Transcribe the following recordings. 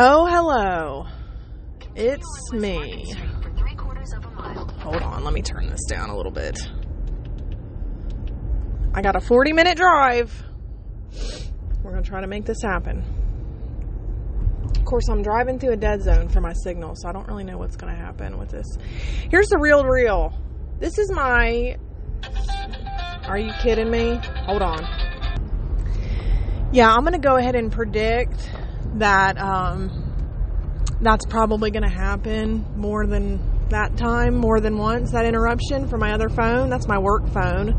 Oh, hello. It's me. Hold on, let me turn this down a little bit. I got a 40 minute drive. We're going to try to make this happen. Of course, I'm driving through a dead zone for my signal, so I don't really know what's going to happen with this. Here's the real real. This is my. Are you kidding me? Hold on. Yeah, I'm going to go ahead and predict that um, that's probably going to happen more than that time, more than once, that interruption from my other phone. That's my work phone.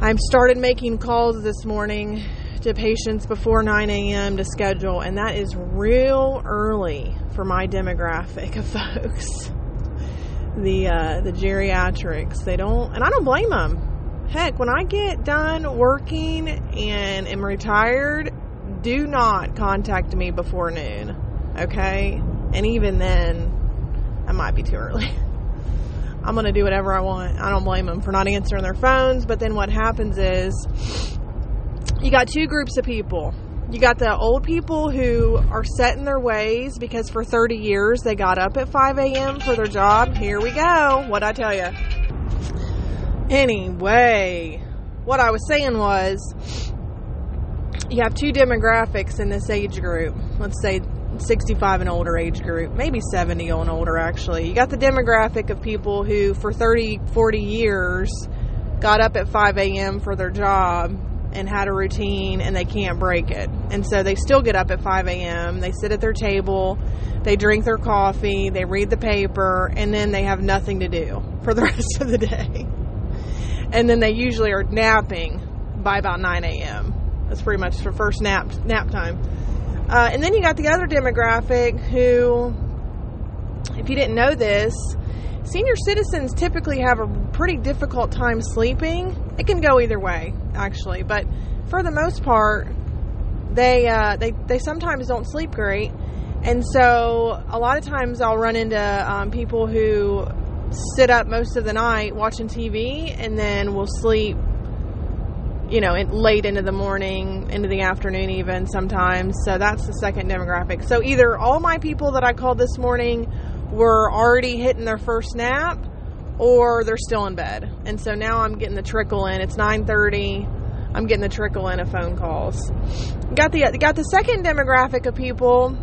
I've started making calls this morning to patients before 9 a.m. to schedule, and that is real early for my demographic of folks. The uh, the geriatrics, they don't, and I don't blame them. Heck, when I get done working and am retired, do not contact me before noon, okay? And even then, I might be too early. I'm going to do whatever I want. I don't blame them for not answering their phones. But then what happens is you got two groups of people. You got the old people who are set in their ways because for 30 years they got up at 5 a.m. for their job. Here we go. What'd I tell you. Anyway, what I was saying was you have two demographics in this age group. Let's say 65 and older age group, maybe 70 and older actually. You got the demographic of people who for 30, 40 years got up at 5 a.m. for their job and had a routine and they can't break it. And so they still get up at 5 a.m., they sit at their table, they drink their coffee, they read the paper, and then they have nothing to do for the rest of the day. And then they usually are napping by about 9 a.m. That's pretty much their first nap nap time. Uh, and then you got the other demographic who, if you didn't know this, senior citizens typically have a pretty difficult time sleeping. It can go either way, actually, but for the most part, they uh, they they sometimes don't sleep great, and so a lot of times I'll run into um, people who sit up most of the night watching TV and then will sleep you know, late into the morning, into the afternoon, even sometimes. So that's the second demographic. So either all my people that I called this morning were already hitting their first nap, or they're still in bed. And so now I'm getting the trickle in. It's 9:30. I'm getting the trickle in of phone calls. Got the got the second demographic of people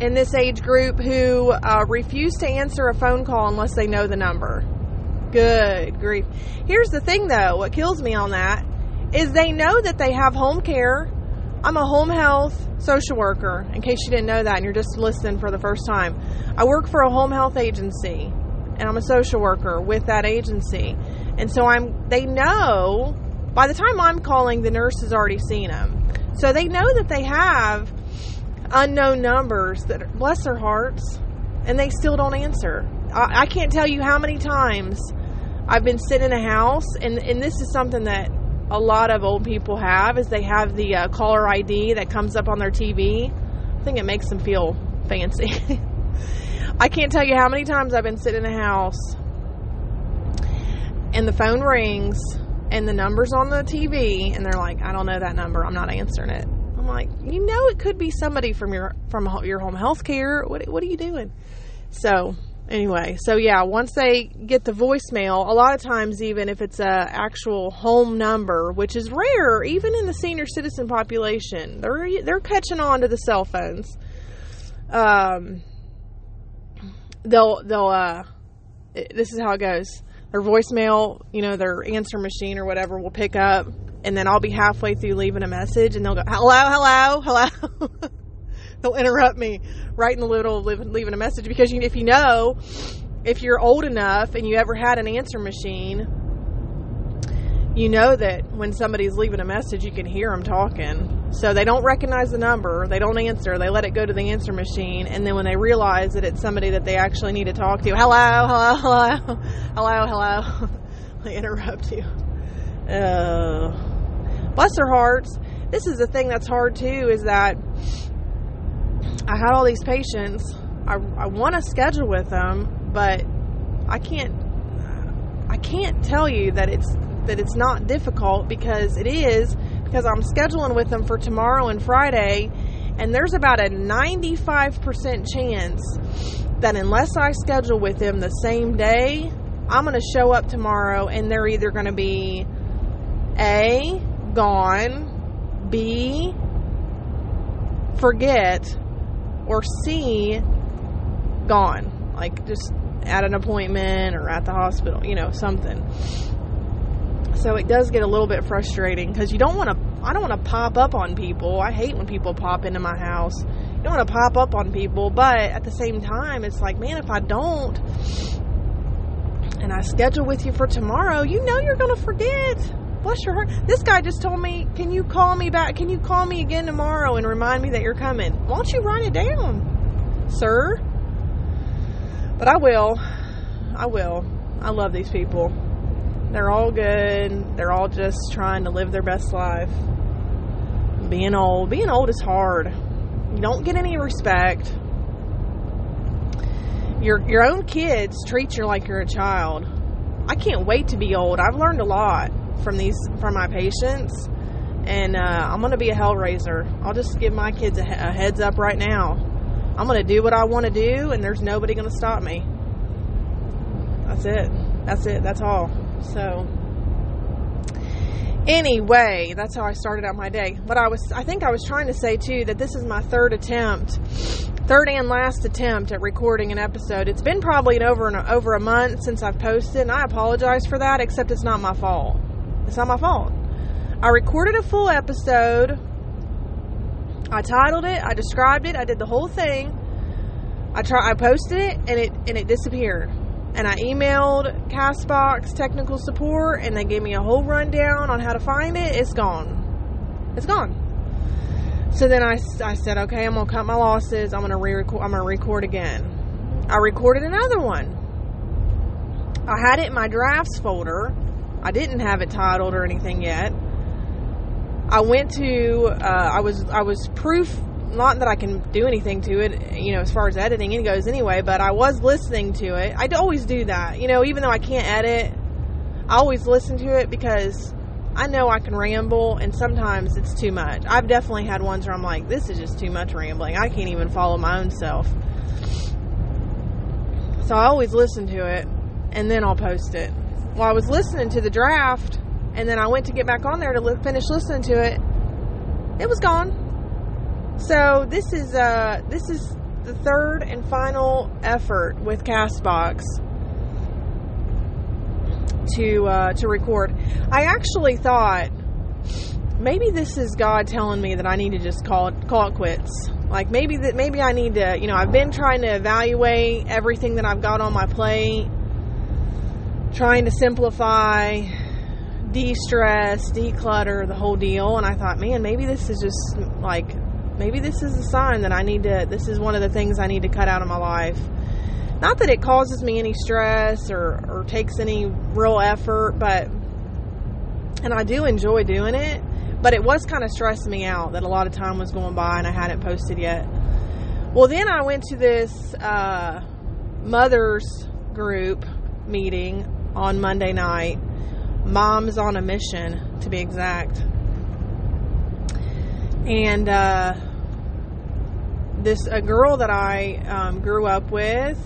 in this age group who uh, refuse to answer a phone call unless they know the number. Good grief. Here's the thing though, what kills me on that is they know that they have home care. I'm a home health social worker, in case you didn't know that and you're just listening for the first time. I work for a home health agency and I'm a social worker with that agency. And so I'm they know by the time I'm calling the nurse has already seen them. So they know that they have unknown numbers that bless their hearts and they still don't answer. I, I can't tell you how many times I've been sitting in a house, and, and this is something that a lot of old people have, is they have the uh, caller ID that comes up on their TV. I think it makes them feel fancy. I can't tell you how many times I've been sitting in a house and the phone rings and the number's on the TV and they're like, I don't know that number. I'm not answering it. I'm like, you know, it could be somebody from your from your home health care. What what are you doing? So anyway, so yeah, once they get the voicemail, a lot of times, even if it's a actual home number, which is rare, even in the senior citizen population, they're they're catching on to the cell phones. Um, they'll they'll uh, this is how it goes. Their voicemail, you know, their answer machine or whatever will pick up, and then I'll be halfway through leaving a message, and they'll go, "Hello, hello, hello." they'll interrupt me right in the middle of leaving a message because you, if you know, if you're old enough and you ever had an answer machine, you know that when somebody's leaving a message, you can hear them talking. So they don't recognize the number, they don't answer, they let it go to the answer machine, and then when they realize that it's somebody that they actually need to talk to, hello, hello, hello, hello, hello, they interrupt you. Uh, bless their hearts. This is the thing that's hard too, is that I had all these patients. I, I want to schedule with them, but I can't. I can't tell you that it's that it's not difficult because it is because I'm scheduling with them for tomorrow and Friday, And there's about a 95% chance that unless I schedule with them the same day, I'm going to show up tomorrow and they're either going to be A, gone, B, forget, or C, gone. Like just at an appointment or at the hospital, you know, something. So it does get a little bit frustrating because you don't want to. I don't want to pop up on people. I hate when people pop into my house. You don't want to pop up on people, but at the same time, it's like, man, if I don't, and I schedule with you for tomorrow, you know you're going to forget. Bless your heart. This guy just told me, can you call me back? Can you call me again tomorrow and remind me that you're coming? Why don't you write it down, sir? But I will. I will. I love these people. They're all good. They're all just trying to live their best life. Being old. Being old is hard. You don't get any respect. Your your own kids treat you like you're a child. I can't wait to be old. I've learned a lot from these from my patients, and uh, I'm gonna be a hellraiser. I'll just give my kids a, a heads up right now. I'm gonna do what I want to do, and there's nobody gonna stop me. That's it. That's it. That's all. So anyway, that's how I started out my day. But I was I think I was trying to say too that this is my third attempt, third and last attempt at recording an episode. It's been probably an over an, over a month since I've posted, and I apologize for that, except it's not my fault. It's not my fault. I recorded a full episode. I titled it, I described it, I did the whole thing. I try I posted it and it and it disappeared and I emailed Castbox technical support and they gave me a whole rundown on how to find it. It's gone. It's gone. So then I, I said, okay, I'm gonna cut my losses. I'm gonna re-record. I'm gonna record again. I recorded another one. I had it in my drafts folder. I didn't have it titled or anything yet. I went to. Uh, I was. I was proof not that I can do anything to it, you know, as far as editing it goes anyway, but I was listening to it. I always do that, you know, even though I can't edit, I always listen to it because I know I can ramble and sometimes it's too much. I've definitely had ones where I'm like, this is just too much rambling. I can't even follow my own self. So I always listen to it and then I'll post it. Well, I was listening to the draft and then I went to get back on there to li- finish listening to it. It was gone. So this is uh this is the third and final effort with Castbox to uh, to record. I actually thought maybe this is God telling me that I need to just call it call it quits. Like maybe that maybe I need to, you know, I've been trying to evaluate everything that I've got on my plate, trying to simplify, de-stress, declutter, the whole deal, and I thought, man, maybe this is just like maybe this is a sign that I need to this is one of the things I need to cut out of my life. Not that it causes me any stress or, or takes any real effort, but and I do enjoy doing it, but it was kind of stressing me out that a lot of time was going by and I hadn't posted yet. Well, then I went to this uh, mothers group meeting on Monday night. Moms on a mission, to be exact. And uh, this a girl that I um, grew up with,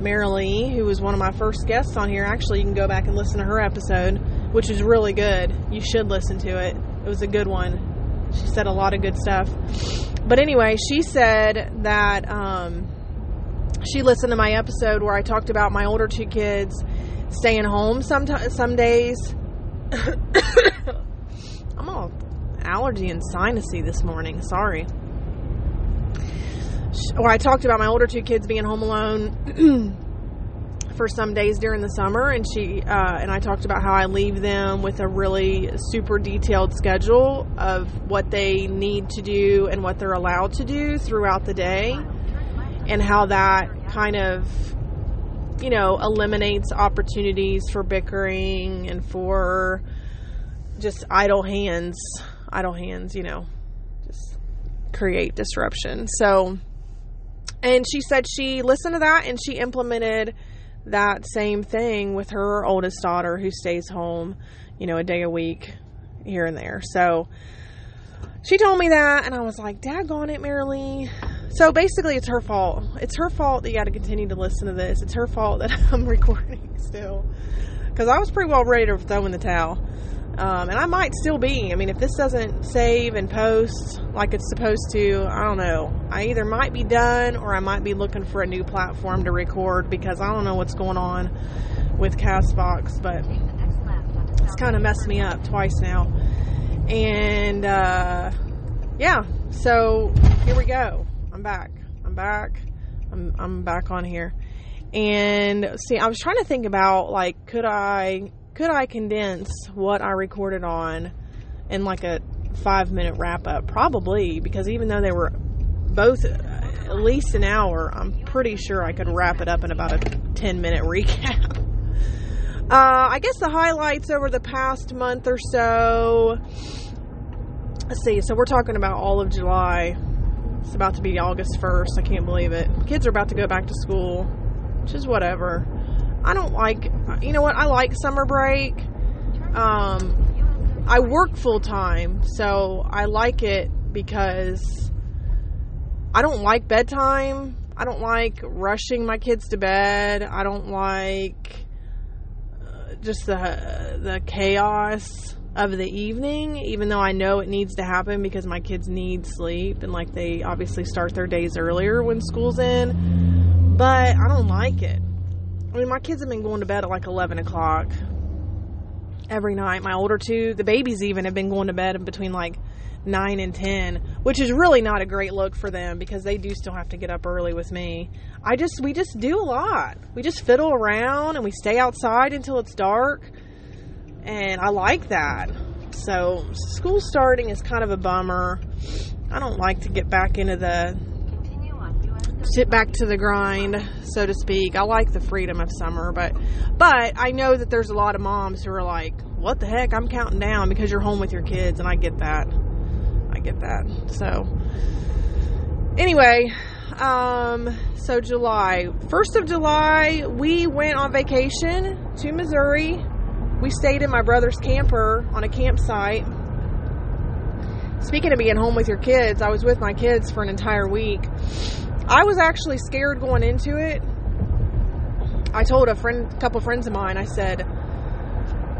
Marilee, who was one of my first guests on here. Actually, you can go back and listen to her episode, which is really good. You should listen to it. It was a good one. She said a lot of good stuff. But anyway, she said that um, she listened to my episode where I talked about my older two kids staying home some some days. I'm all allergy and sinusy this morning. Sorry. Where I talked about my older two kids being home alone for some days during the summer, and she uh, and I talked about how I leave them with a really super detailed schedule of what they need to do and what they're allowed to do throughout the day, and how that kind of you know eliminates opportunities for bickering and for just idle hands idle hands, you know, just create disruption. So, and she said she listened to that and she implemented that same thing with her oldest daughter who stays home, you know, a day a week here and there. So, she told me that, and I was like, "Daggone it, Marilee." So basically, it's her fault. It's her fault that you got to continue to listen to this. It's her fault that I'm recording still, because I was pretty well ready to throw in the towel. Um, and I might still be. I mean, if this doesn't save and post like it's supposed to, I don't know. I either might be done or I might be looking for a new platform to record because I don't know what's going on with Castbox, but it's kind of messed me up twice now. And uh, yeah, so here we go. I'm back. I'm back. I'm I'm back on here. And see, I was trying to think about like, could I could I condense what I recorded on in like a five minute wrap up? Probably, because even though they were both at least an hour, I'm pretty sure I could wrap it up in about a 10 minute recap. Uh, I guess the highlights over the past month or so. Let's see. So we're talking about all of July. It's about to be August 1st. I can't believe it. Kids are about to go back to school, which is whatever. I don't like, you know what? I like summer break. Um, I work full time, so I like it because I don't like bedtime. I don't like rushing my kids to bed. I don't like uh, just the the chaos of the evening, even though I know it needs to happen because my kids need sleep and like they obviously start their days earlier when school's in. But I don't like it. I mean, my kids have been going to bed at like 11 o'clock every night. My older two, the babies even, have been going to bed in between like 9 and 10, which is really not a great look for them because they do still have to get up early with me. I just, we just do a lot. We just fiddle around and we stay outside until it's dark. And I like that. So, school starting is kind of a bummer. I don't like to get back into the sit back to the grind, so to speak. I like the freedom of summer, but but I know that there's a lot of moms who are like, "What the heck? I'm counting down because you're home with your kids," and I get that. I get that. So anyway, um, so July, first of July, we went on vacation to Missouri. We stayed in my brother's camper on a campsite. Speaking of being home with your kids, I was with my kids for an entire week I was actually scared going into it. I told a friend, a couple friends of mine, I said,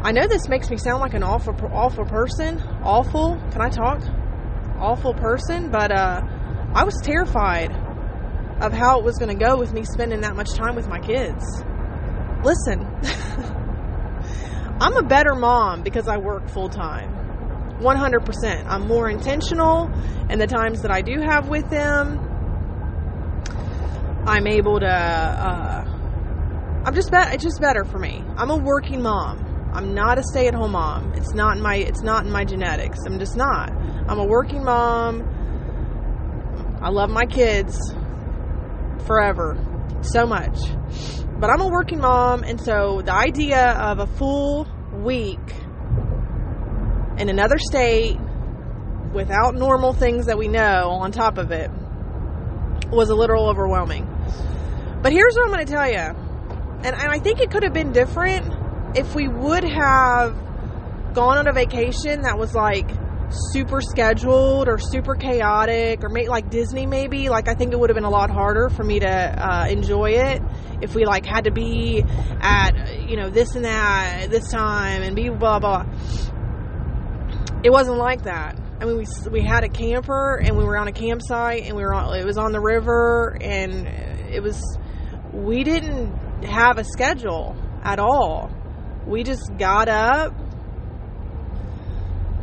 I know this makes me sound like an awful, awful person. Awful. Can I talk? Awful person. But uh, I was terrified of how it was going to go with me spending that much time with my kids. Listen, I'm a better mom because I work full time. 100%. I'm more intentional in the times that I do have with them. I'm able to. Uh, I'm just bet. It's just better for me. I'm a working mom. I'm not a stay-at-home mom. It's not in my. It's not in my genetics. I'm just not. I'm a working mom. I love my kids forever, so much. But I'm a working mom, and so the idea of a full week in another state without normal things that we know on top of it was a little overwhelming. But here's what I'm going to tell you. And, and I think it could have been different if we would have gone on a vacation that was like super scheduled or super chaotic or maybe like Disney maybe like I think it would have been a lot harder for me to uh, enjoy it if we like had to be at you know this and that this time and be blah blah it wasn't like that I mean, we we had a camper and we were on a campsite and we were on, it was on the river and it was we didn't have a schedule at all. We just got up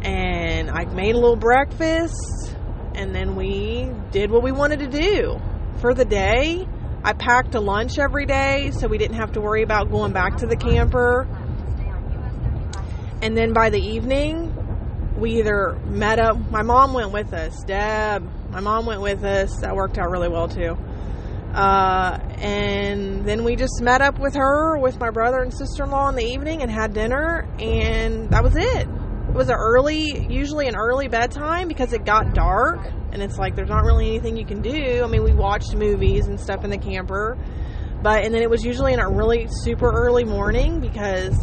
and I made a little breakfast and then we did what we wanted to do for the day. I packed a lunch every day so we didn't have to worry about going back to the camper. And then by the evening, we either met up. My mom went with us. Deb, my mom went with us. That worked out really well too. Uh, and then we just met up with her, with my brother and sister in law in the evening, and had dinner, and that was it. Was an early, usually an early bedtime because it got dark, and it's like there's not really anything you can do. I mean, we watched movies and stuff in the camper, but and then it was usually in a really super early morning because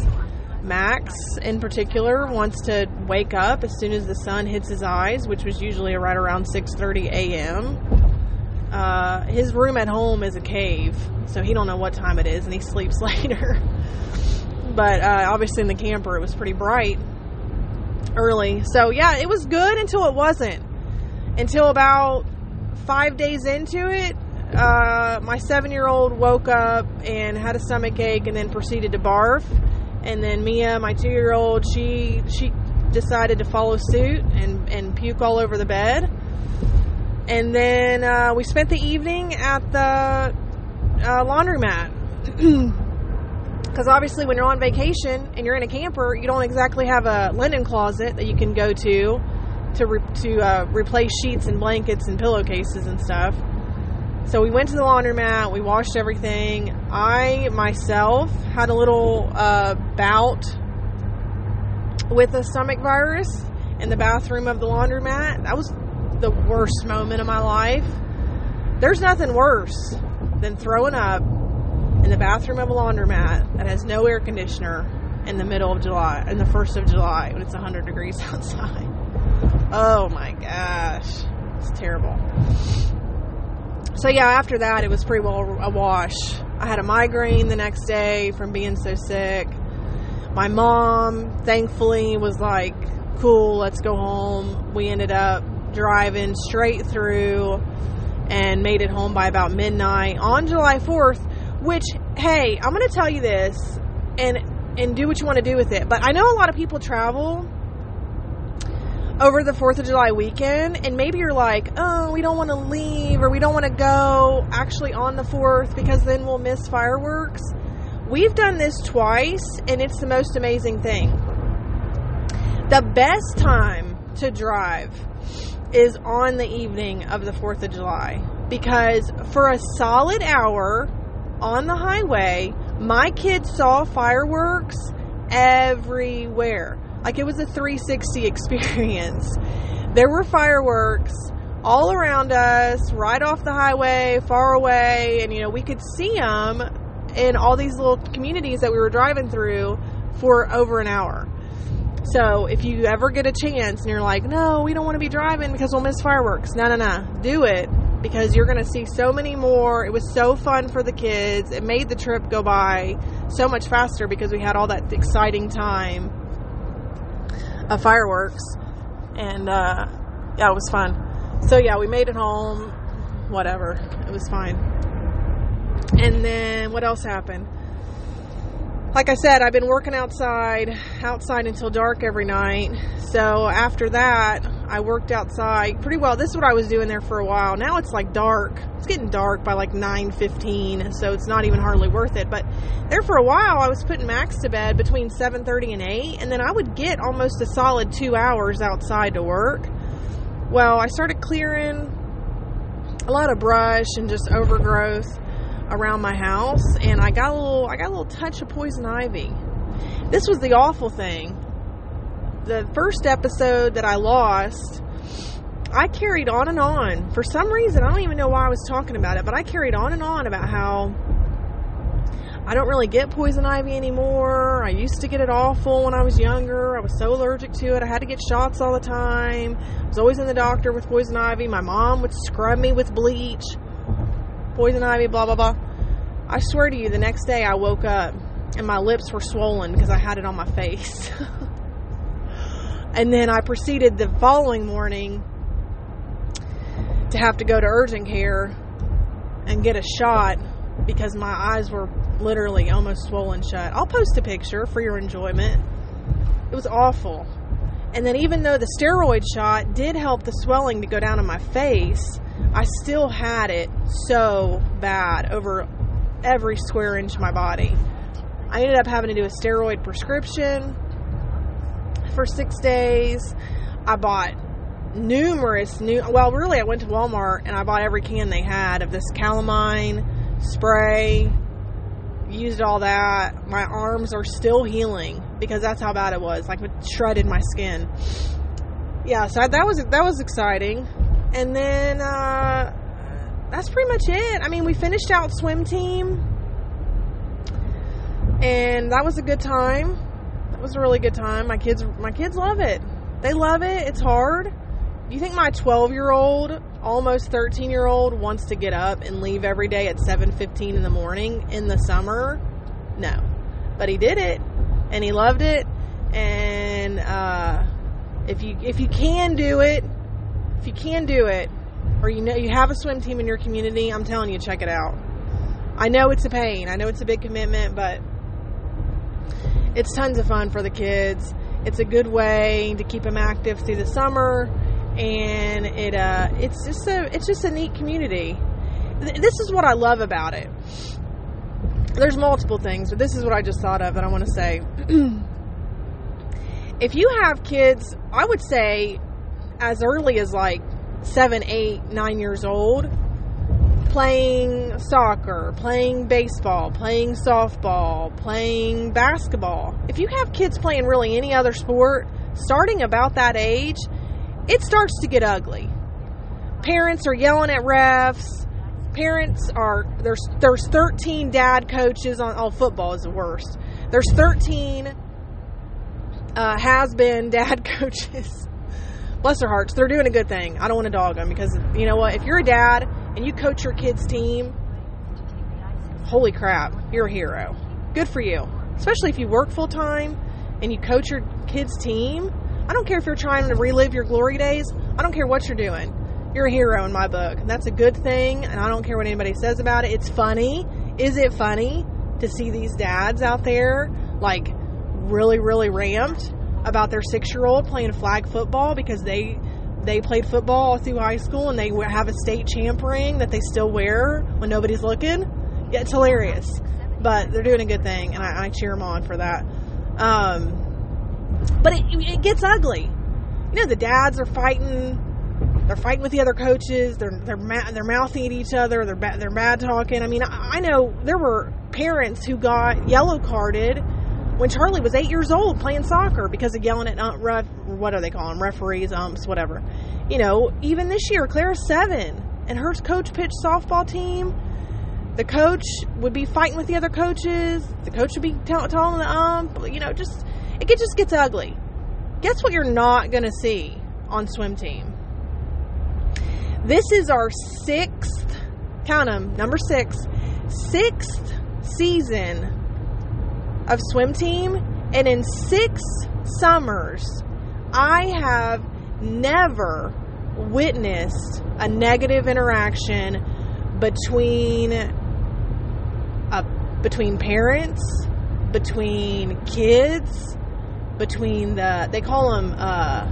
Max, in particular, wants to wake up as soon as the sun hits his eyes, which was usually right around 6:30 a.m. Uh, his room at home is a cave, so he don't know what time it is, and he sleeps later. but uh, obviously, in the camper, it was pretty bright early. So yeah, it was good until it wasn't. Until about five days into it, uh, my seven year old woke up and had a stomach ache and then proceeded to barf. And then Mia, my two year old, she she decided to follow suit and, and puke all over the bed. And then uh, we spent the evening at the uh, laundromat. Because obviously, when you're on vacation and you're in a camper, you don't exactly have a linen closet that you can go to to re- to uh, replace sheets and blankets and pillowcases and stuff. So we went to the laundromat, we washed everything. I myself had a little uh, bout with a stomach virus in the bathroom of the laundromat. That was the worst moment of my life. There's nothing worse than throwing up in the bathroom of a laundromat that has no air conditioner in the middle of July, in the 1st of July, when it's 100 degrees outside. Oh my gosh. It's terrible. So yeah, after that, it was pretty well a wash. I had a migraine the next day from being so sick. My mom, thankfully, was like, "Cool, let's go home." We ended up driving straight through and made it home by about midnight on July 4th. Which, hey, I'm gonna tell you this, and and do what you want to do with it. But I know a lot of people travel over the 4th of July weekend, and maybe you're like, oh, we don't want to leave or we don't want to go actually on the 4th because then we'll miss fireworks. We've done this twice, and it's the most amazing thing. The best time to drive is on the evening of the 4th of July because for a solid hour on the highway, my kids saw fireworks everywhere. Like it was a 360 experience. There were fireworks all around us, right off the highway, far away, and you know, we could see them in all these little communities that we were driving through for over an hour. So, if you ever get a chance and you're like, no, we don't want to be driving because we'll miss fireworks, no, no, no, do it because you're going to see so many more. It was so fun for the kids. It made the trip go by so much faster because we had all that exciting time of fireworks, and uh, yeah, it was fun. So yeah, we made it home. Whatever, it was fine. And then what else happened? Like I said, I've been working outside, outside until dark every night. So after that, I worked outside pretty well. This is what I was doing there for a while. Now it's like dark. It's getting dark by like 9:15, so it's not even hardly worth it. But there for a while, I was putting Max to bed between 7:30 and 8, and then I would get almost a solid 2 hours outside to work. Well, I started clearing a lot of brush and just overgrowth around my house, and I got a little I got a little touch of poison ivy. This was the awful thing the first episode that I lost, I carried on and on. For some reason, I don't even know why I was talking about it, but I carried on and on about how I don't really get poison ivy anymore. I used to get it awful when I was younger. I was so allergic to it. I had to get shots all the time. I was always in the doctor with poison ivy. My mom would scrub me with bleach. Poison ivy, blah, blah, blah. I swear to you, the next day I woke up and my lips were swollen because I had it on my face. And then I proceeded the following morning to have to go to urgent care and get a shot because my eyes were literally almost swollen shut. I'll post a picture for your enjoyment. It was awful. And then, even though the steroid shot did help the swelling to go down on my face, I still had it so bad over every square inch of my body. I ended up having to do a steroid prescription for six days. I bought numerous new. Well, really, I went to Walmart and I bought every can they had of this calamine spray. Used all that. My arms are still healing because that's how bad it was. Like it shredded my skin. Yeah, so that was that was exciting. And then uh, that's pretty much it. I mean, we finished out swim team, and that was a good time That was a really good time. My kids, my kids love it. They love it. It's hard. Do you think my 12 year old, almost 13 year old, wants to get up and leave every day at 7:15 in the morning in the summer? No, but he did it, and he loved it. And uh, if you if you can do it, if you can do it, or you know you have a swim team in your community, I'm telling you, check it out. I know it's a pain. I know it's a big commitment, but it's tons of fun for the kids. It's a good way to keep them active through the summer and it uh, it's just a it's just a neat community. This is what I love about it. There's multiple things, but this is what I just thought of that I want to say. if you have kids, I would say as early as like seven, eight, nine years old, playing soccer, playing baseball, playing softball, playing basketball. If you have kids playing really any other sport, starting about that age, it starts to get ugly. Parents are yelling at refs. Parents are there's there's 13 dad coaches on oh football is the worst. There's 13 uh, has been dad coaches. Bless their hearts, they're doing a good thing. I don't want to dog them because you know what? If you're a dad and you coach your kid's team, holy crap, you're a hero. Good for you. Especially if you work full time and you coach your kid's team I don't care if you're trying to relive your glory days. I don't care what you're doing. You're a hero in my book. And that's a good thing, and I don't care what anybody says about it. It's funny. Is it funny to see these dads out there, like, really, really ramped about their six year old playing flag football because they they played football all through high school and they have a state champ ring that they still wear when nobody's looking. Yeah, it's hilarious. But they're doing a good thing, and I, I cheer them on for that. Um, but it, it gets ugly. You know, the dads are fighting. They're fighting with the other coaches. They're they're ma- they're mouthing at each other. They're ba- they're bad talking. I mean, I, I know there were parents who got yellow carded when Charlie was eight years old playing soccer because of yelling at uh, ref, what are they calling referees, umps, whatever. You know, even this year, Clara's seven, and her coach pitched softball team. The coach would be fighting with the other coaches. The coach would be telling the ump, you know, just it just gets ugly. Guess what you're not going to see on swim team? This is our sixth, count them, number six, sixth season of swim team. And in six summers, I have never witnessed a negative interaction between uh, between parents, between kids, between the they call them uh,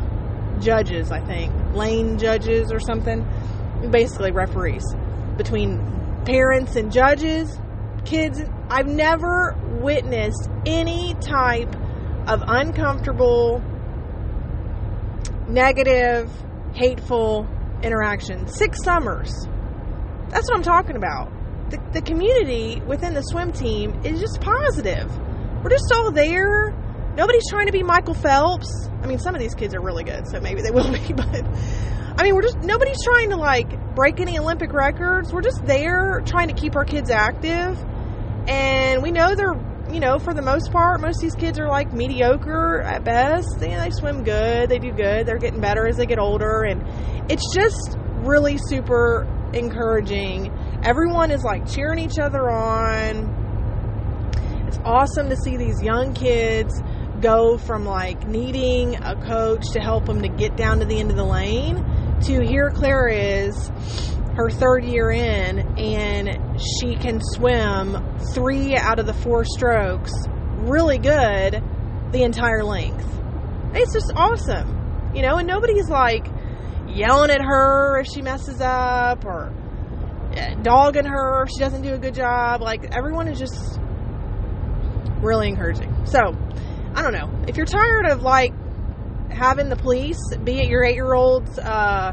judges, I think, lane judges or something. Basically, referees between parents and judges, kids. I've never witnessed any type of uncomfortable, negative, hateful interaction. Six summers. That's what I'm talking about. The, the community within the swim team is just positive. We're just all there nobody's trying to be Michael Phelps. I mean, some of these kids are really good, so maybe they will be, but I mean, we're just nobody's trying to like break any Olympic records. We're just there trying to keep our kids active. And we know they're, you know, for the most part, most of these kids are like mediocre at best. They, they swim good, they do good, they're getting better as they get older, and it's just really super encouraging. Everyone is like cheering each other on. It's awesome to see these young kids go from like needing a coach to help them to get down to the end of the lane to here Claire is her third year in and she can swim three out of the four strokes really good the entire length. It's just awesome. You know, and nobody's like yelling at her if she messes up or eh, dogging her if she doesn't do a good job. Like everyone is just really encouraging. So, I don't know. If you're tired of like having the police be at your eight year old's uh,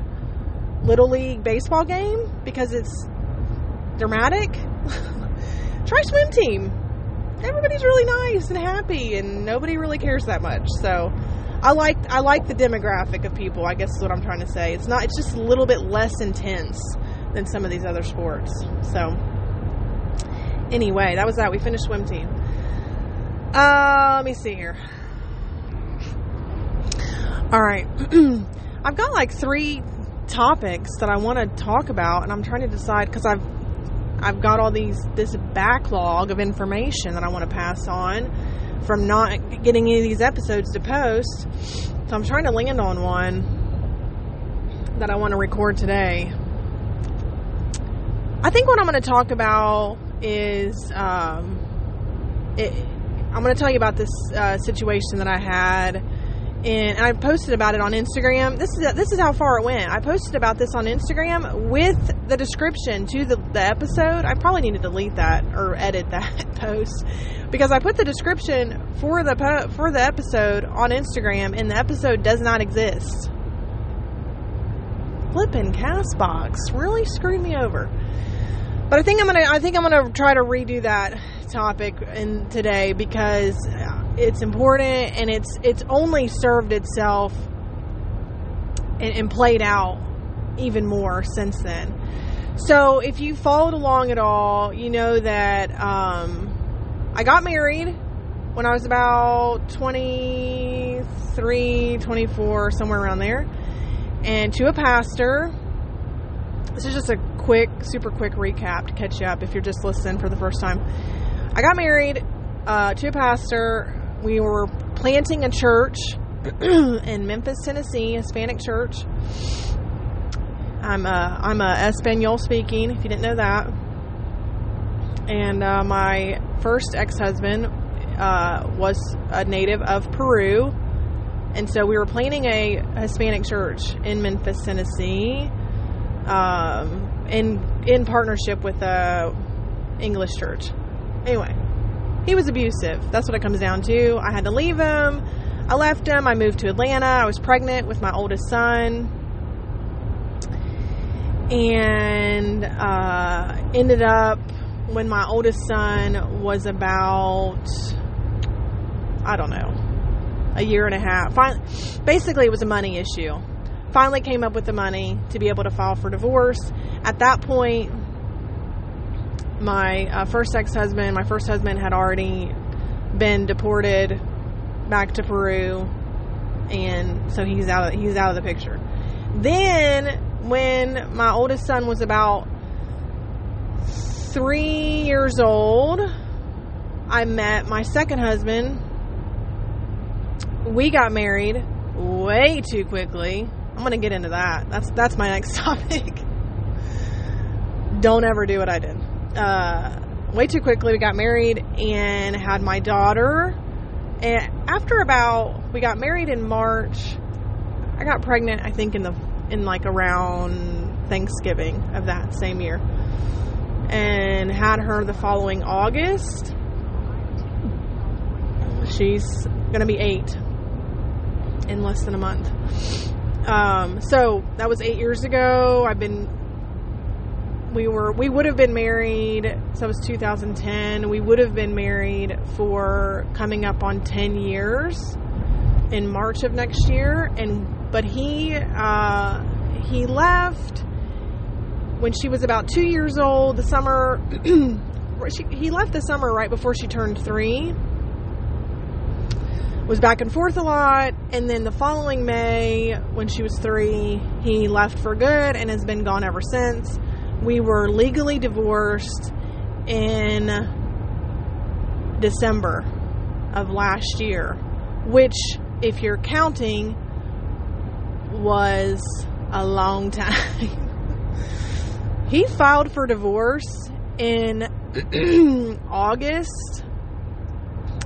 little league baseball game because it's dramatic, try swim team. Everybody's really nice and happy, and nobody really cares that much. So, I like I like the demographic of people. I guess is what I'm trying to say. It's not. It's just a little bit less intense than some of these other sports. So, anyway, that was that. We finished swim team. Uh, let me see here. All right. I've got like three topics that I want to talk about, and I'm trying to decide because I've I've got all these this backlog of information that I want to pass on from not getting any of these episodes to post. So I'm trying to land on one that I want to record today. I think what I'm going to talk about is um, it, I'm going to tell you about this uh, situation that I had and I posted about it on Instagram. This is this is how far it went. I posted about this on Instagram with the description to the, the episode. I probably need to delete that or edit that post because I put the description for the po- for the episode on Instagram, and the episode does not exist. Flipping Castbox really screwed me over. But I think I'm gonna I think I'm gonna try to redo that topic in today because uh, it's important and it's it's only served itself and, and played out even more since then. So if you followed along at all, you know that um, I got married when I was about 23, 24, somewhere around there, and to a pastor. This is just a quick, super quick recap to catch you up if you're just listening for the first time. I got married uh, to a pastor we were planting a church in Memphis, Tennessee, Hispanic church. I'm a I'm a Espanol speaking. If you didn't know that, and uh, my first ex husband uh, was a native of Peru, and so we were planting a Hispanic church in Memphis, Tennessee, um, in in partnership with a English church. Anyway, he was abusive. That's what it comes down to. I had to leave him. I left him. I moved to Atlanta. I was pregnant with my oldest son. And uh, ended up when my oldest son was about, I don't know, a year and a half. Basically, it was a money issue. Finally, came up with the money to be able to file for divorce. At that point, my uh, first ex husband, my first husband had already been deported back to Peru, and so he's out of he's out of the picture. Then, when my oldest son was about three years old, I met my second husband. We got married way too quickly. I'm to get into that. That's that's my next topic. Don't ever do what I did uh, way too quickly. We got married and had my daughter. And after about, we got married in March. I got pregnant, I think, in the in like around Thanksgiving of that same year, and had her the following August. She's gonna be eight in less than a month. Um, so that was eight years ago. I've been we were we would have been married so it was 2010 we would have been married for coming up on 10 years in march of next year and but he uh, he left when she was about two years old the summer she, he left the summer right before she turned three. Was back and forth a lot and then the following may when she was three he left for good and has been gone ever since we were legally divorced in December of last year, which, if you're counting, was a long time. he filed for divorce in August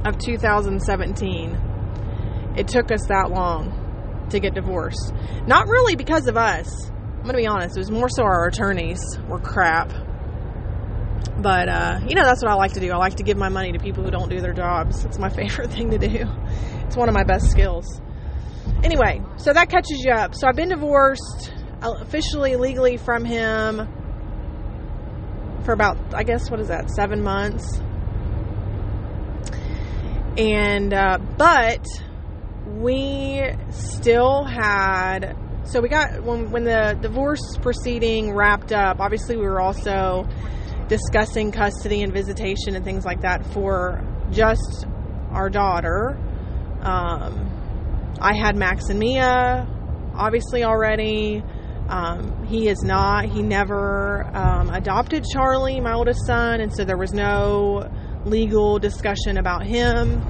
of 2017. It took us that long to get divorced. Not really because of us I'm gonna be honest, it was more so our attorneys were crap. But uh, you know, that's what I like to do. I like to give my money to people who don't do their jobs. It's my favorite thing to do. It's one of my best skills. Anyway, so that catches you up. So I've been divorced uh, officially, legally from him for about, I guess, what is that, seven months. And, uh, but we still had so we got when when the divorce proceeding wrapped up. Obviously, we were also discussing custody and visitation and things like that for just our daughter. Um, I had Max and Mia, obviously already. Um, he is not. He never um, adopted Charlie, my oldest son, and so there was no legal discussion about him.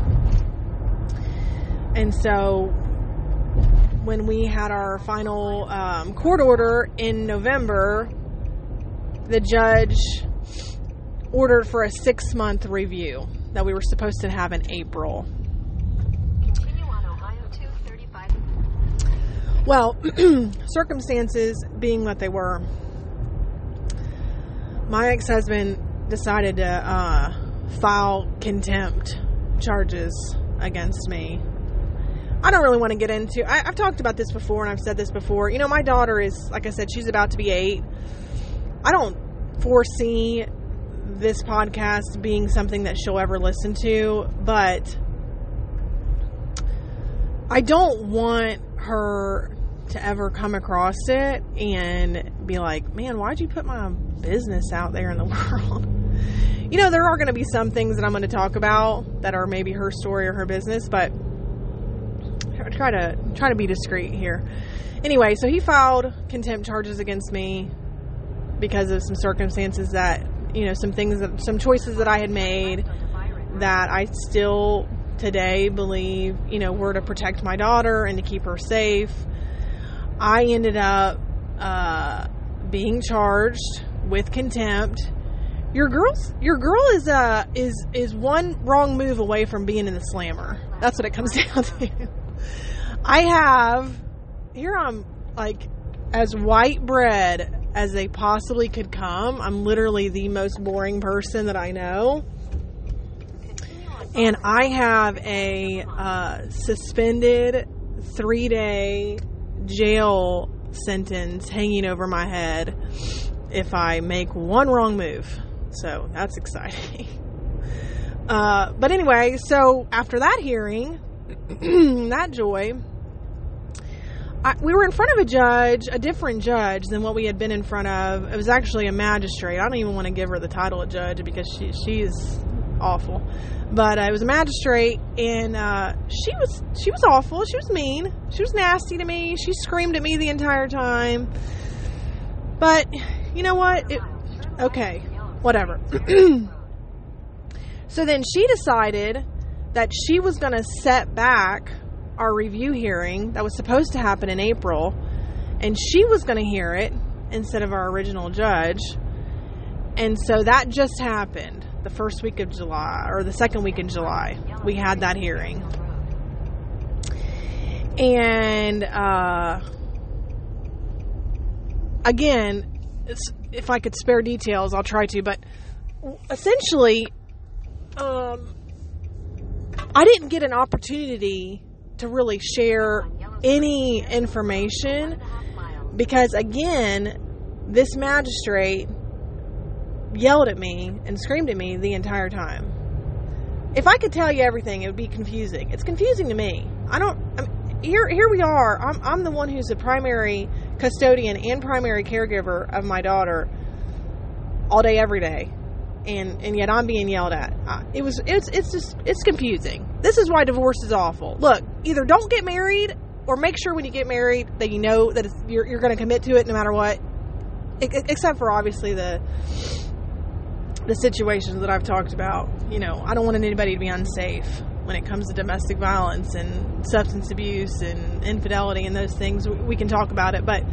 And so when we had our final um, court order in November, the judge ordered for a six month review that we were supposed to have in April. Well, circumstances being what they were, my ex husband decided to uh, file contempt charges against me. I don't really want to get into. I, have talked about this before, and I've said this before. You know, my daughter is, like I said, she's about to be eight. I don't foresee this podcast being something that she'll ever listen to, but I don't want her to ever come across it and be like, man, why'd you put my business out there in the world? you know, there are going to be some things that I'm going to talk about that are maybe her story or her business, but try to try to be discreet here. Anyway, so he filed contempt charges against me because of some circumstances that, you know, some things that some choices that I had made that I still today believe, you know, were to protect my daughter and to keep her safe I ended up uh, being charged with contempt. Your girl's your girl is uh is is one wrong move away from being in the slammer. That's what it comes down to. I have here I'm like as white bread as they possibly could come. I'm literally the most boring person that I know. And I have a uh, suspended three day jail sentence hanging over my head if I make one wrong move. So that's exciting. Uh, but anyway, so after that hearing, that joy, I, we were in front of a judge, a different judge than what we had been in front of. It was actually a magistrate. I don't even want to give her the title of judge because she she's awful. But uh, it was a magistrate, and uh, she was she was awful. She was mean. She was nasty to me. She screamed at me the entire time. But you know what? It, okay, whatever. so then she decided that she was going to set back our review hearing that was supposed to happen in April, and she was going to hear it instead of our original judge. And so that just happened the first week of July or the second week in July. We had that hearing. And uh, again, if I could spare details, I'll try to. But essentially, um, I didn't get an opportunity to really share any information because, again, this magistrate yelled at me and screamed at me the entire time. If I could tell you everything, it would be confusing. It's confusing to me. I don't. I'm, here, here we are. I'm, I'm the one who's the primary custodian and primary caregiver of my daughter all day, every day, and and yet I'm being yelled at. It was it's it's just it's confusing. This is why divorce is awful. Look, either don't get married or make sure when you get married that you know that you're you're going to commit to it no matter what. Except for obviously the the situations that I've talked about. You know, I don't want anybody to be unsafe when it comes to domestic violence and substance abuse and infidelity and those things. We can talk about it, but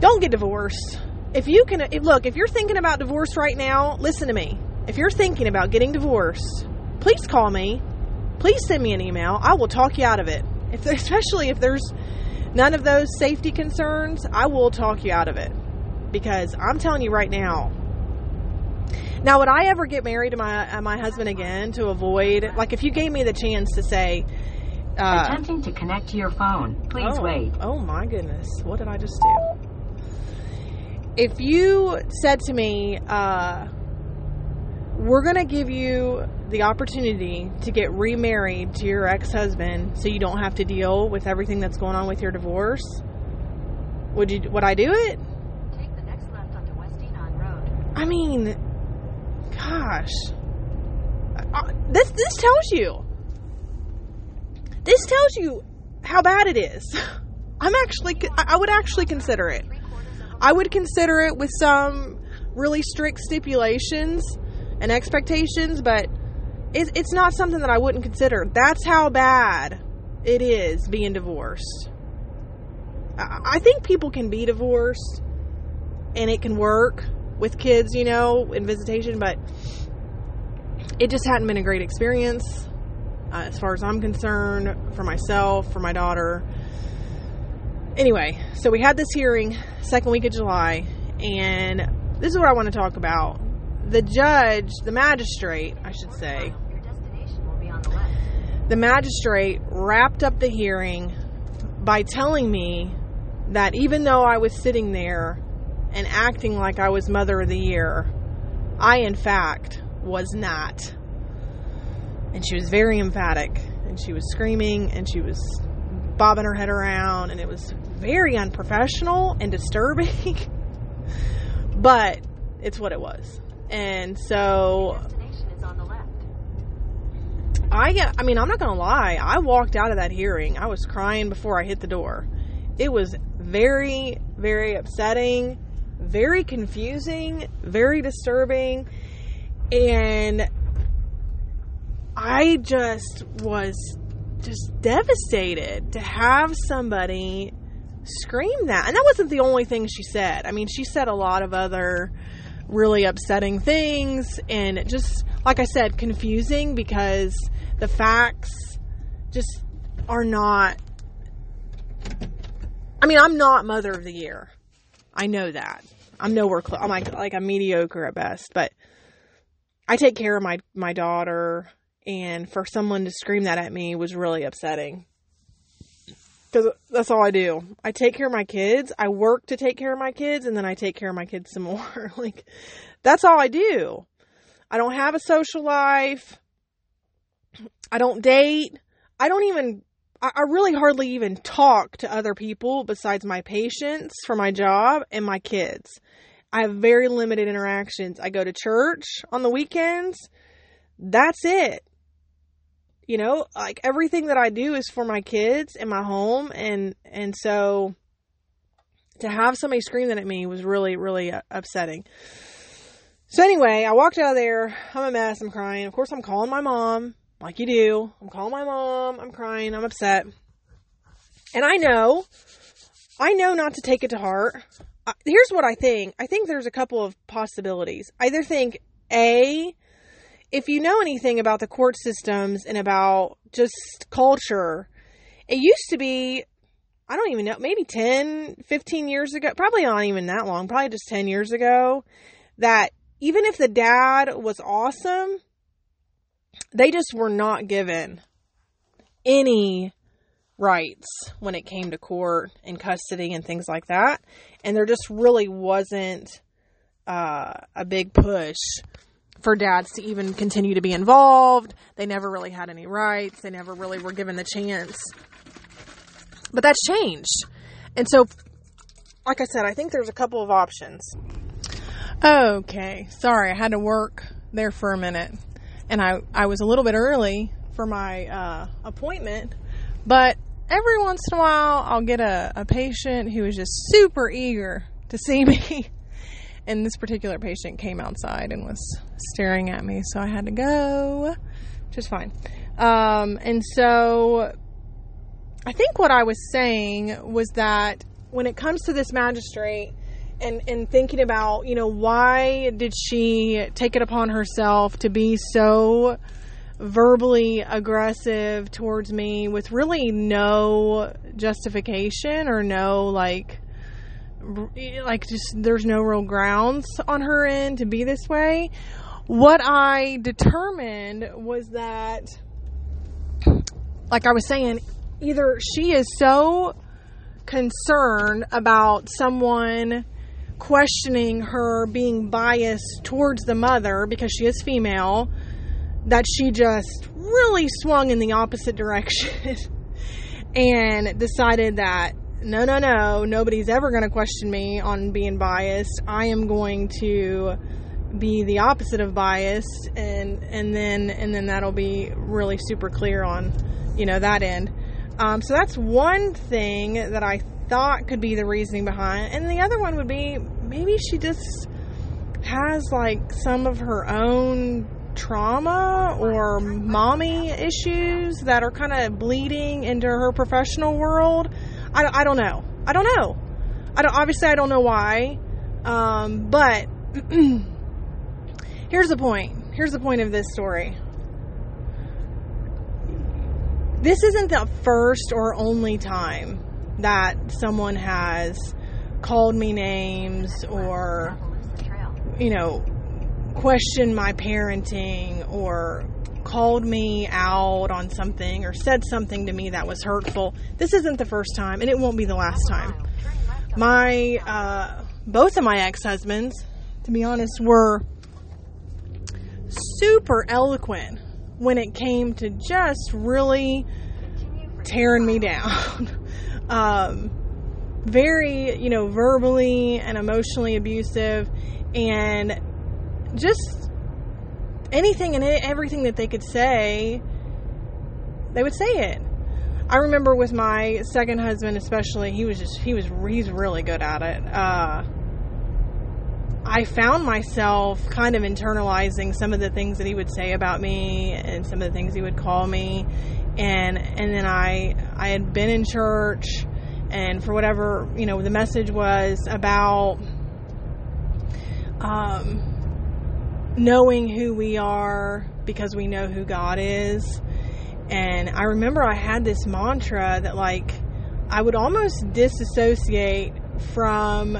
don't get divorced. If you can, if, look, if you're thinking about divorce right now, listen to me. If you're thinking about getting divorced, please call me. Please send me an email. I will talk you out of it. If especially if there's none of those safety concerns, I will talk you out of it. Because I'm telling you right now, now, would I ever get married to my uh, my husband again to avoid like if you gave me the chance to say uh, attempting to connect to your phone. Please oh, wait. Oh my goodness, what did I just do? If you said to me, uh, "We're going to give you the opportunity to get remarried to your ex-husband, so you don't have to deal with everything that's going on with your divorce," would you? Would I do it? Take the next left onto West Enon Road. I mean gosh. Uh, this this tells you. This tells you how bad it is. I'm actually, I would actually consider it. I would consider it with some really strict stipulations and expectations, but it, it's not something that I wouldn't consider. That's how bad it is being divorced. I, I think people can be divorced and it can work with kids, you know, in visitation, but it just hadn't been a great experience uh, as far as I'm concerned for myself, for my daughter. Anyway, so we had this hearing second week of July, and this is what I want to talk about. The judge, the magistrate, I should say, the magistrate wrapped up the hearing by telling me that even though I was sitting there and acting like I was Mother of the Year, I, in fact, was not. And she was very emphatic, and she was screaming, and she was bobbing her head around, and it was very unprofessional and disturbing. but it's what it was. And so I get I mean, I'm not going to lie. I walked out of that hearing. I was crying before I hit the door. It was very very upsetting very confusing, very disturbing, and I just was just devastated to have somebody scream that. And that wasn't the only thing she said. I mean, she said a lot of other really upsetting things and just like I said, confusing because the facts just are not I mean, I'm not mother of the year. I know that. I'm nowhere close. I'm like like I'm mediocre at best, but I take care of my my daughter, and for someone to scream that at me was really upsetting. Because that's all I do. I take care of my kids. I work to take care of my kids, and then I take care of my kids some more. like that's all I do. I don't have a social life. I don't date. I don't even I, really hardly even talk to other people besides my patients for my job and my kids. I have very limited interactions. I go to church on the weekends. That's it. You know, like everything that I do is for my kids and my home and and so to have somebody scream that at me was really really upsetting. So anyway, I walked out of there. I'm a mess. I'm crying. Of course, I'm calling my mom like you do. I'm calling my mom. I'm crying. I'm upset. And I know, I know not to take it to heart. Uh, here's what I think. I think there's a couple of possibilities. I either think, A, if you know anything about the court systems and about just culture, it used to be, I don't even know, maybe 10, 15 years ago, probably not even that long, probably just 10 years ago, that even if the dad was awesome, they just were not given any rights when it came to court and custody and things like that. And there just really wasn't uh, a big push for dads to even continue to be involved. They never really had any rights, they never really were given the chance. But that's changed. And so, like I said, I think there's a couple of options. Okay, sorry, I had to work there for a minute and I, I was a little bit early for my uh, appointment, but every once in a while I'll get a, a patient who is just super eager to see me. And this particular patient came outside and was staring at me, so I had to go, which is fine. Um, and so I think what I was saying was that when it comes to this magistrate, and and thinking about you know why did she take it upon herself to be so verbally aggressive towards me with really no justification or no like like just there's no real grounds on her end to be this way. What i determined was that like i was saying either she is so concerned about someone questioning her being biased towards the mother because she is female that she just really swung in the opposite direction and decided that no no no nobody's ever going to question me on being biased i am going to be the opposite of biased and and then and then that'll be really super clear on you know that end Um, so that's one thing that I thought could be the reasoning behind. And the other one would be maybe she just has like some of her own trauma or mommy issues that are kind of bleeding into her professional world. I, I don't know. I don't know. I don't, obviously I don't know why. Um, but here's the point. Here's the point of this story. This isn't the first or only time that someone has called me names or you know questioned my parenting or called me out on something or said something to me that was hurtful. This isn't the first time, and it won't be the last time. My, uh, both of my ex husbands, to be honest, were super eloquent when it came to just really tearing me down. um, very, you know, verbally and emotionally abusive, and just anything and everything that they could say, they would say it. I remember with my second husband, especially, he was just, he was, he's really good at it. Uh, I found myself kind of internalizing some of the things that he would say about me and some of the things he would call me. And, and then I, I had been in church and for whatever, you know, the message was about, um, knowing who we are because we know who God is. And I remember I had this mantra that, like, I would almost disassociate from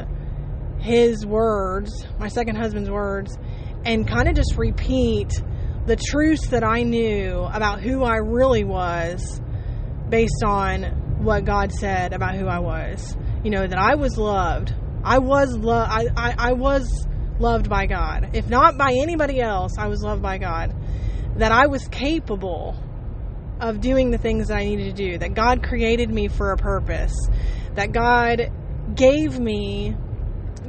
his words, my second husband's words, and kind of just repeat the truths that I knew about who I really was based on what God said about who I was. You know, that I was loved. I was loved. I, I, I was loved by God. If not by anybody else, I was loved by God. That I was capable of doing the things that I needed to do. That God created me for a purpose. That God gave me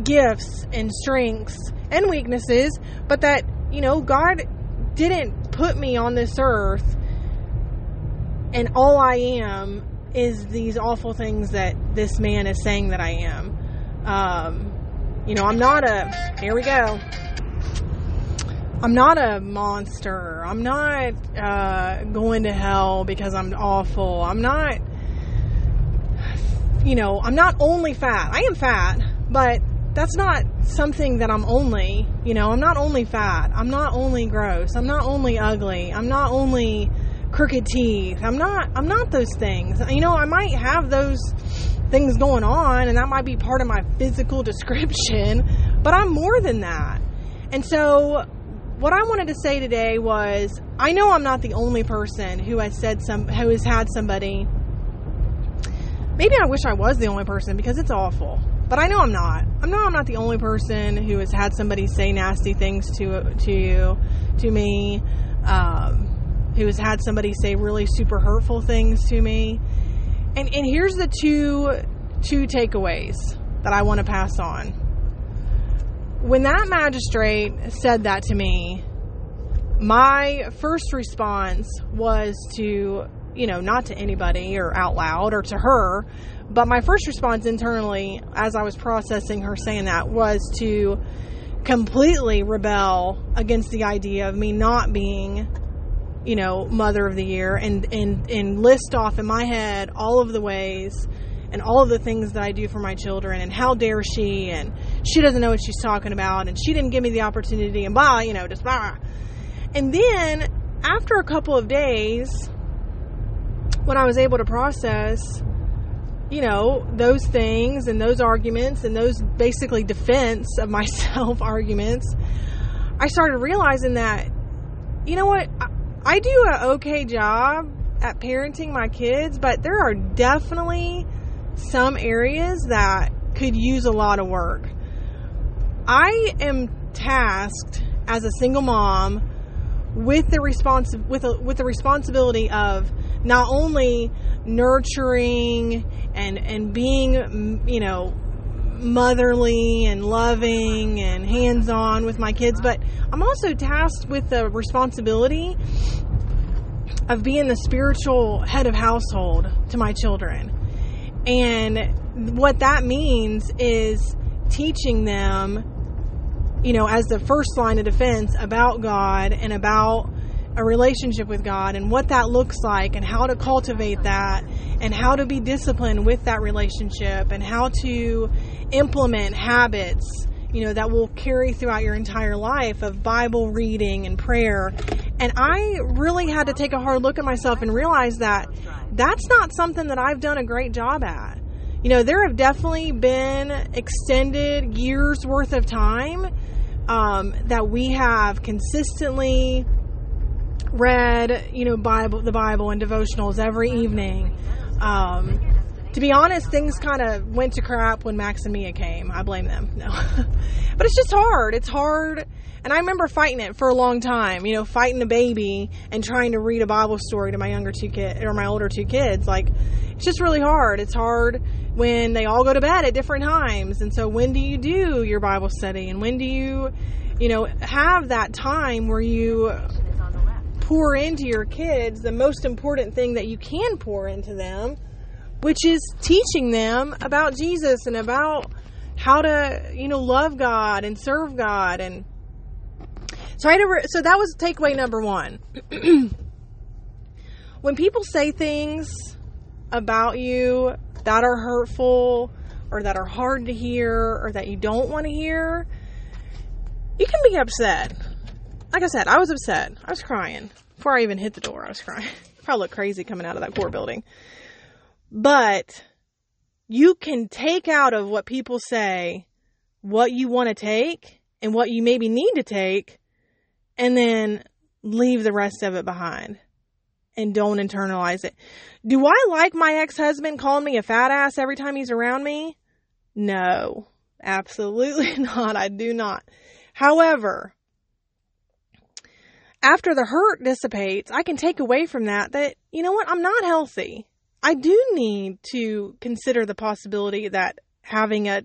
gifts and strengths and weaknesses, but that, you know, God didn't put me on this earth and all I am is these awful things that this man is saying that I am. Um, you know, I'm not a, here we go. I'm not a monster. I'm not uh, going to hell because I'm awful. I'm not, you know, I'm not only fat. I am fat, but that's not something that I'm only, you know, I'm not only fat. I'm not only gross. I'm not only ugly. I'm not only crooked teeth. I'm not I'm not those things. You know, I might have those things going on and that might be part of my physical description, but I'm more than that. And so what I wanted to say today was I know I'm not the only person who has said some who has had somebody maybe I wish I was the only person because it's awful. But I know I'm not. I know I'm not the only person who has had somebody say nasty things to to you, to me, um, who has had somebody say really super hurtful things to me. And and here's the two two takeaways that I want to pass on. When that magistrate said that to me, my first response was to, you know, not to anybody or out loud or to her, but my first response internally as I was processing her saying that was to completely rebel against the idea of me not being you know, mother of the year and, and, and list off in my head all of the ways and all of the things that I do for my children and how dare she and she doesn't know what she's talking about and she didn't give me the opportunity and blah, you know, just blah. And then after a couple of days, when I was able to process, you know, those things and those arguments and those basically defense of myself arguments, I started realizing that, you know what? I do an okay job at parenting my kids, but there are definitely some areas that could use a lot of work. I am tasked as a single mom with the responsi- with a, with the responsibility of not only nurturing and and being you know motherly and loving and hands on with my kids, but I'm also tasked with the responsibility of being the spiritual head of household to my children. And what that means is teaching them, you know, as the first line of defense about God and about a relationship with God and what that looks like and how to cultivate that and how to be disciplined with that relationship and how to implement habits you know that will carry throughout your entire life of bible reading and prayer. And i really had to take a hard look at myself and realize that that's not something that i've done a great job at. You know there have definitely been extended years worth of time um, that we have consistently read, you know, Bible, the Bible and devotionals every evening. Um, to be honest, things kind of went to crap when Max and Mia came. I blame them. No, but it's just hard. It's hard, and I remember fighting it for a long time. You know, fighting a baby and trying to read a Bible story to my younger two kids or my older two kids. Like, it's just really hard. It's hard when they all go to bed at different times, and so when do you do your Bible study, and when do you, you know, have that time where you pour into your kids the most important thing that you can pour into them, which is teaching them about Jesus and about how to, you know, love God and serve God and so I so that was takeaway number 1. when people say things about you that are hurtful or that are hard to hear or that you don't want to hear, you can be upset. Like I said, I was upset. I was crying. Before I even hit the door, I was crying. Probably crazy coming out of that core building. But you can take out of what people say what you want to take and what you maybe need to take and then leave the rest of it behind and don't internalize it. Do I like my ex-husband calling me a fat ass every time he's around me? No, absolutely not. I do not. However, after the hurt dissipates, I can take away from that that, you know what, I'm not healthy. I do need to consider the possibility that having a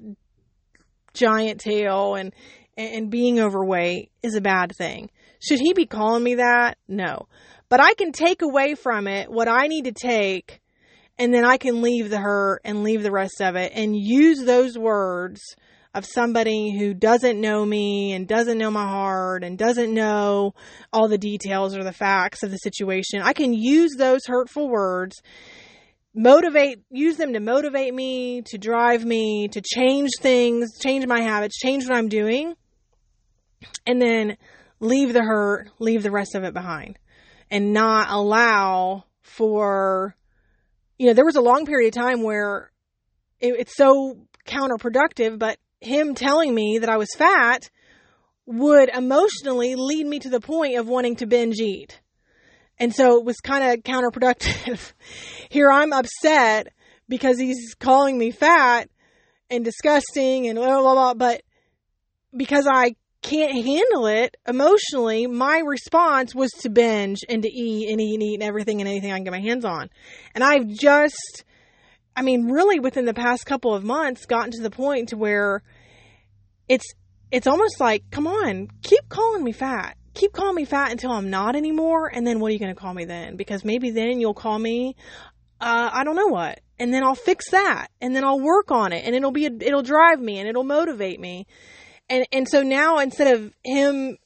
giant tail and and being overweight is a bad thing. Should he be calling me that? No. But I can take away from it what I need to take and then I can leave the hurt and leave the rest of it and use those words of somebody who doesn't know me and doesn't know my heart and doesn't know all the details or the facts of the situation. I can use those hurtful words, motivate, use them to motivate me, to drive me, to change things, change my habits, change what I'm doing, and then leave the hurt, leave the rest of it behind and not allow for, you know, there was a long period of time where it, it's so counterproductive, but him telling me that I was fat would emotionally lead me to the point of wanting to binge eat. And so it was kind of counterproductive. Here I'm upset because he's calling me fat and disgusting and blah, blah, blah, but because I can't handle it emotionally, my response was to binge and to eat and eat and eat and everything and anything I can get my hands on. And I've just I mean, really within the past couple of months gotten to the point to where it's it's almost like, come on, keep calling me fat. Keep calling me fat until I'm not anymore, and then what are you going to call me then? Because maybe then you'll call me, uh, I don't know what, and then I'll fix that, and then I'll work on it, and it'll be, a, it'll drive me, and it'll motivate me, and and so now instead of him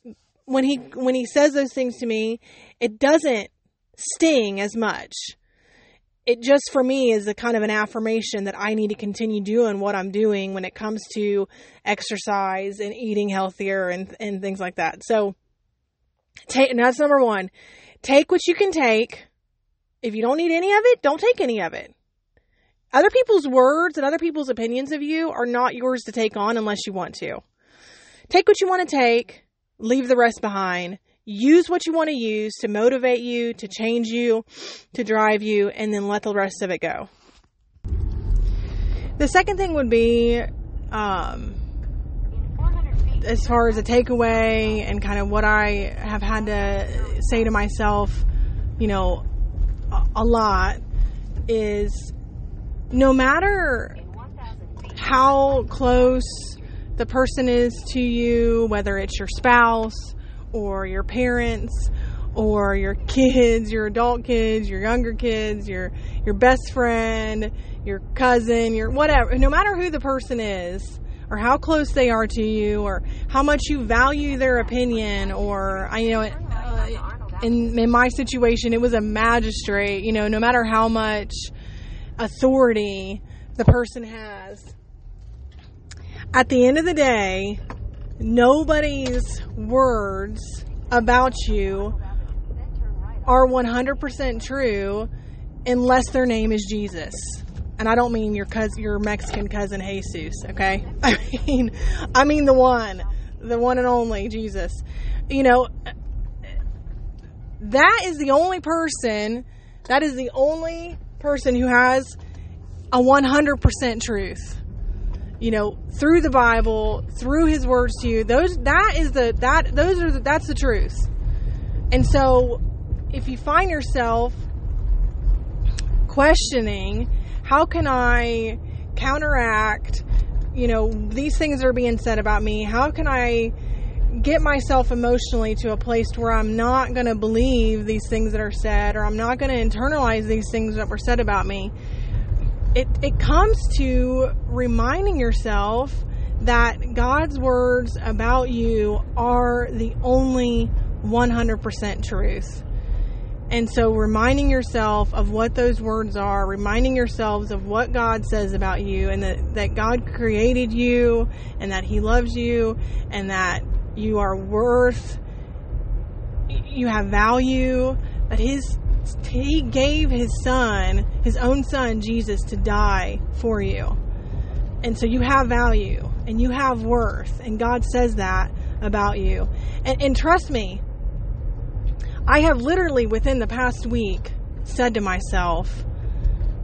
when he when he says those things to me, it doesn't sting as much it just for me is a kind of an affirmation that I need to continue doing what I'm doing when it comes to exercise and eating healthier and, and things like that. So take, that's number one. Take what you can take. If you don't need any of it, don't take any of it. Other people's words and other people's opinions of you are not yours to take on unless you want to. Take what you want to take, leave the rest behind, use what you want to use to motivate you, to change you, to drive you, and then let the rest of it go. The second thing would be, um, as far as a takeaway and kind of what I have had to say to myself, you know, a lot is no matter how close the person is to you, whether it's your spouse or your parents or your kids, your adult kids, your younger kids, your your best friend, your cousin, your whatever, no matter who the person is or how close they are to you or how much you value their opinion or I you know uh, in in my situation it was a magistrate, you know, no matter how much authority the person has. At the end of the day, nobody's words about you are 100% true unless their name is Jesus. And I don't mean your cousin, your Mexican cousin Jesus, okay? I mean, I mean the one, the one and only Jesus. You know, that is the only person, that is the only person who has a 100% truth you know, through the Bible, through His words to you. Those that is the that those are the, that's the truth. And so, if you find yourself questioning, how can I counteract? You know, these things are being said about me. How can I get myself emotionally to a place where I'm not going to believe these things that are said, or I'm not going to internalize these things that were said about me? It, it comes to reminding yourself that God's words about you are the only 100% truth. And so, reminding yourself of what those words are, reminding yourselves of what God says about you, and that, that God created you, and that He loves you, and that you are worth, you have value, that His he gave his son, his own son, Jesus, to die for you. And so you have value and you have worth. And God says that about you. And, and trust me, I have literally within the past week said to myself,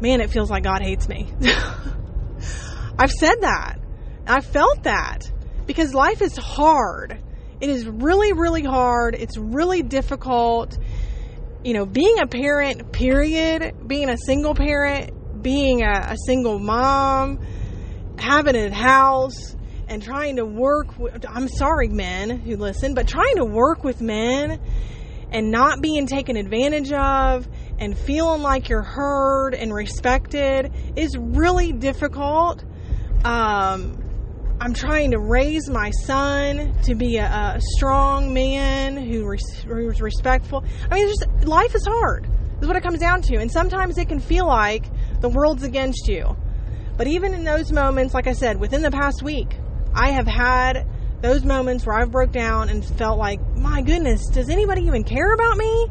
man, it feels like God hates me. I've said that. I've felt that because life is hard. It is really, really hard. It's really difficult you know, being a parent, period, being a single parent, being a, a single mom, having a house, and trying to work with, I'm sorry, men who listen, but trying to work with men and not being taken advantage of and feeling like you're heard and respected is really difficult. Um, I'm trying to raise my son to be a, a strong man who res, who's respectful. I mean, just life is hard. Is what it comes down to, and sometimes it can feel like the world's against you. But even in those moments, like I said, within the past week, I have had those moments where I've broke down and felt like, my goodness, does anybody even care about me?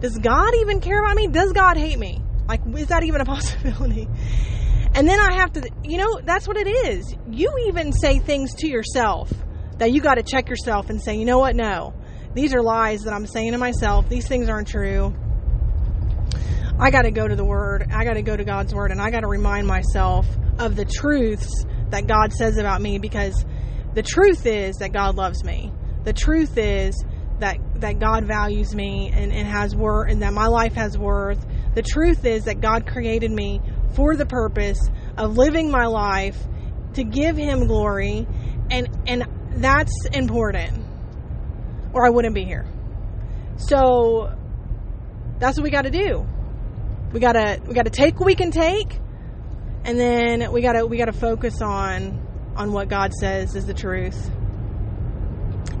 Does God even care about me? Does God hate me? Like, is that even a possibility? And then I have to, you know, that's what it is. You even say things to yourself that you got to check yourself and say, you know what? No, these are lies that I'm saying to myself. These things aren't true. I got to go to the Word. I got to go to God's Word and I got to remind myself of the truths that God says about me because the truth is that God loves me. The truth is that, that God values me and, and has worth and that my life has worth. The truth is that God created me for the purpose of living my life to give him glory and and that's important or I wouldn't be here. So that's what we got to do. We got to we got to take what we can take and then we got to we got to focus on on what God says is the truth.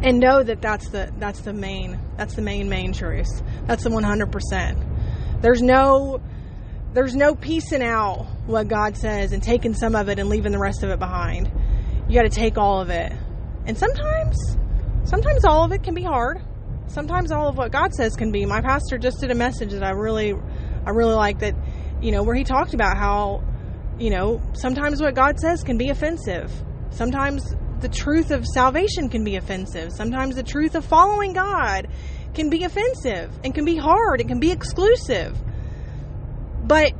And know that that's the that's the main that's the main main truth. That's the 100%. There's no there's no piecing out what God says and taking some of it and leaving the rest of it behind. You got to take all of it. And sometimes, sometimes all of it can be hard. Sometimes all of what God says can be. My pastor just did a message that I really, I really like that, you know, where he talked about how, you know, sometimes what God says can be offensive. Sometimes the truth of salvation can be offensive. Sometimes the truth of following God can be offensive and can be hard. It can be exclusive. But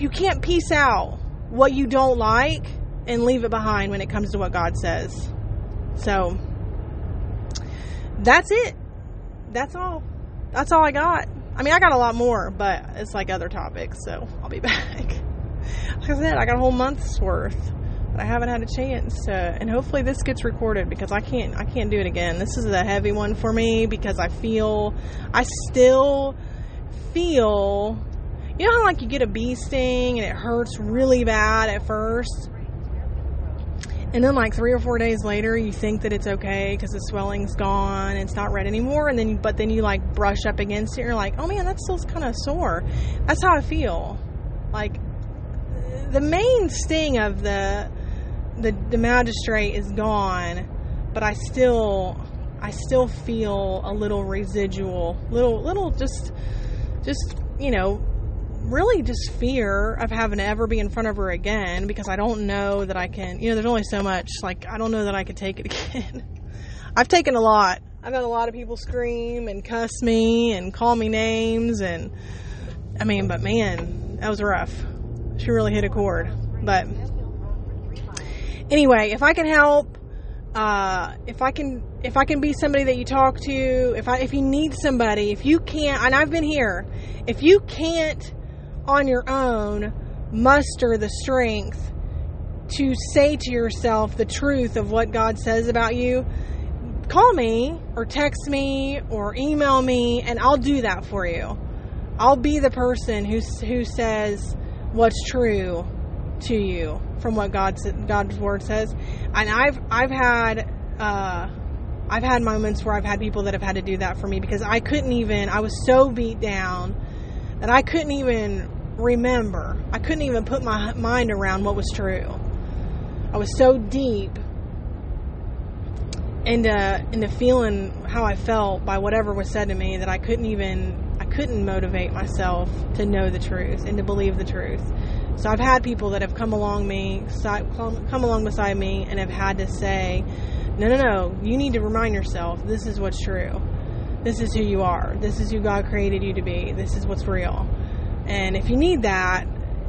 you can't piece out what you don't like and leave it behind when it comes to what God says. So that's it. That's all. That's all I got. I mean, I got a lot more, but it's like other topics, so I'll be back. Like I said, I got a whole month's worth but I haven't had a chance to, and hopefully this gets recorded because I can't I can't do it again. This is a heavy one for me because I feel I still feel you know how like you get a bee sting and it hurts really bad at first? And then like three or four days later you think that it's okay because the swelling's gone and it's not red anymore and then but then you like brush up against it and you're like oh man that still's kind of sore. That's how i feel. Like the main sting of the the, the magistrate is gone but i still i still feel a little residual little little just just you know really just fear of having to ever be in front of her again because I don't know that I can, you know, there's only so much. Like, I don't know that I could take it again. I've taken a lot. I've had a lot of people scream and cuss me and call me names. And I mean, but man, that was rough. She really hit a chord. But anyway, if I can help, uh, if I can, if I can be somebody that you talk to, if I, if you need somebody, if you can't, and I've been here, if you can't on your own muster the strength to say to yourself the truth of what God says about you, call me or text me or email me and I'll do that for you. I'll be the person who who says what's true to you from what God's God's word says. And I've I've had uh, I've had moments where I've had people that have had to do that for me because I couldn't even I was so beat down that I couldn't even remember. I couldn't even put my mind around what was true. I was so deep into into feeling how I felt by whatever was said to me that I couldn't even I couldn't motivate myself to know the truth and to believe the truth. So I've had people that have come along me, come along beside me, and have had to say, "No, no, no! You need to remind yourself this is what's true. This is who you are. This is who God created you to be. This is what's real." And if you need that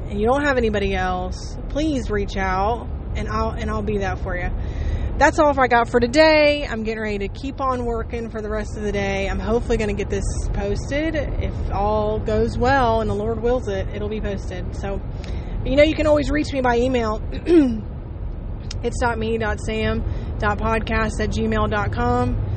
and you don't have anybody else, please reach out and I'll and I'll be that for you. That's all I got for today. I'm getting ready to keep on working for the rest of the day. I'm hopefully going to get this posted. If all goes well and the Lord wills it, it'll be posted. So, you know, you can always reach me by email. it's .me.sam.podcast at gmail.com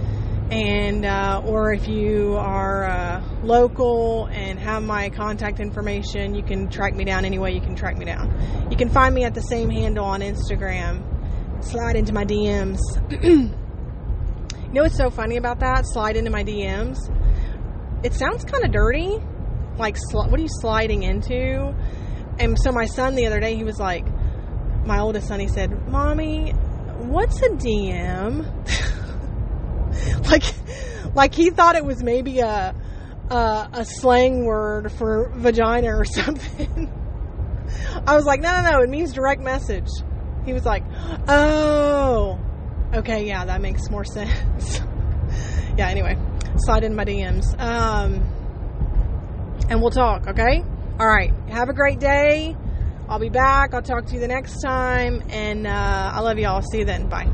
and uh, or if you are uh, local and have my contact information you can track me down any way you can track me down. You can find me at the same handle on instagram. Slide into my dms you know what's so funny about that? Slide into my dms it sounds kind of dirty like sl- what are you sliding into? And so my son the other day he was like my oldest son he said mommy what's a dm like like he thought it was maybe a a, a slang word for vagina or something. I was like, no, no, no, it means direct message. He was like, oh, okay, yeah, that makes more sense. yeah, anyway, slide in my DMs. Um, and we'll talk, okay? All right, have a great day. I'll be back. I'll talk to you the next time. And uh, I love you all. See you then. Bye.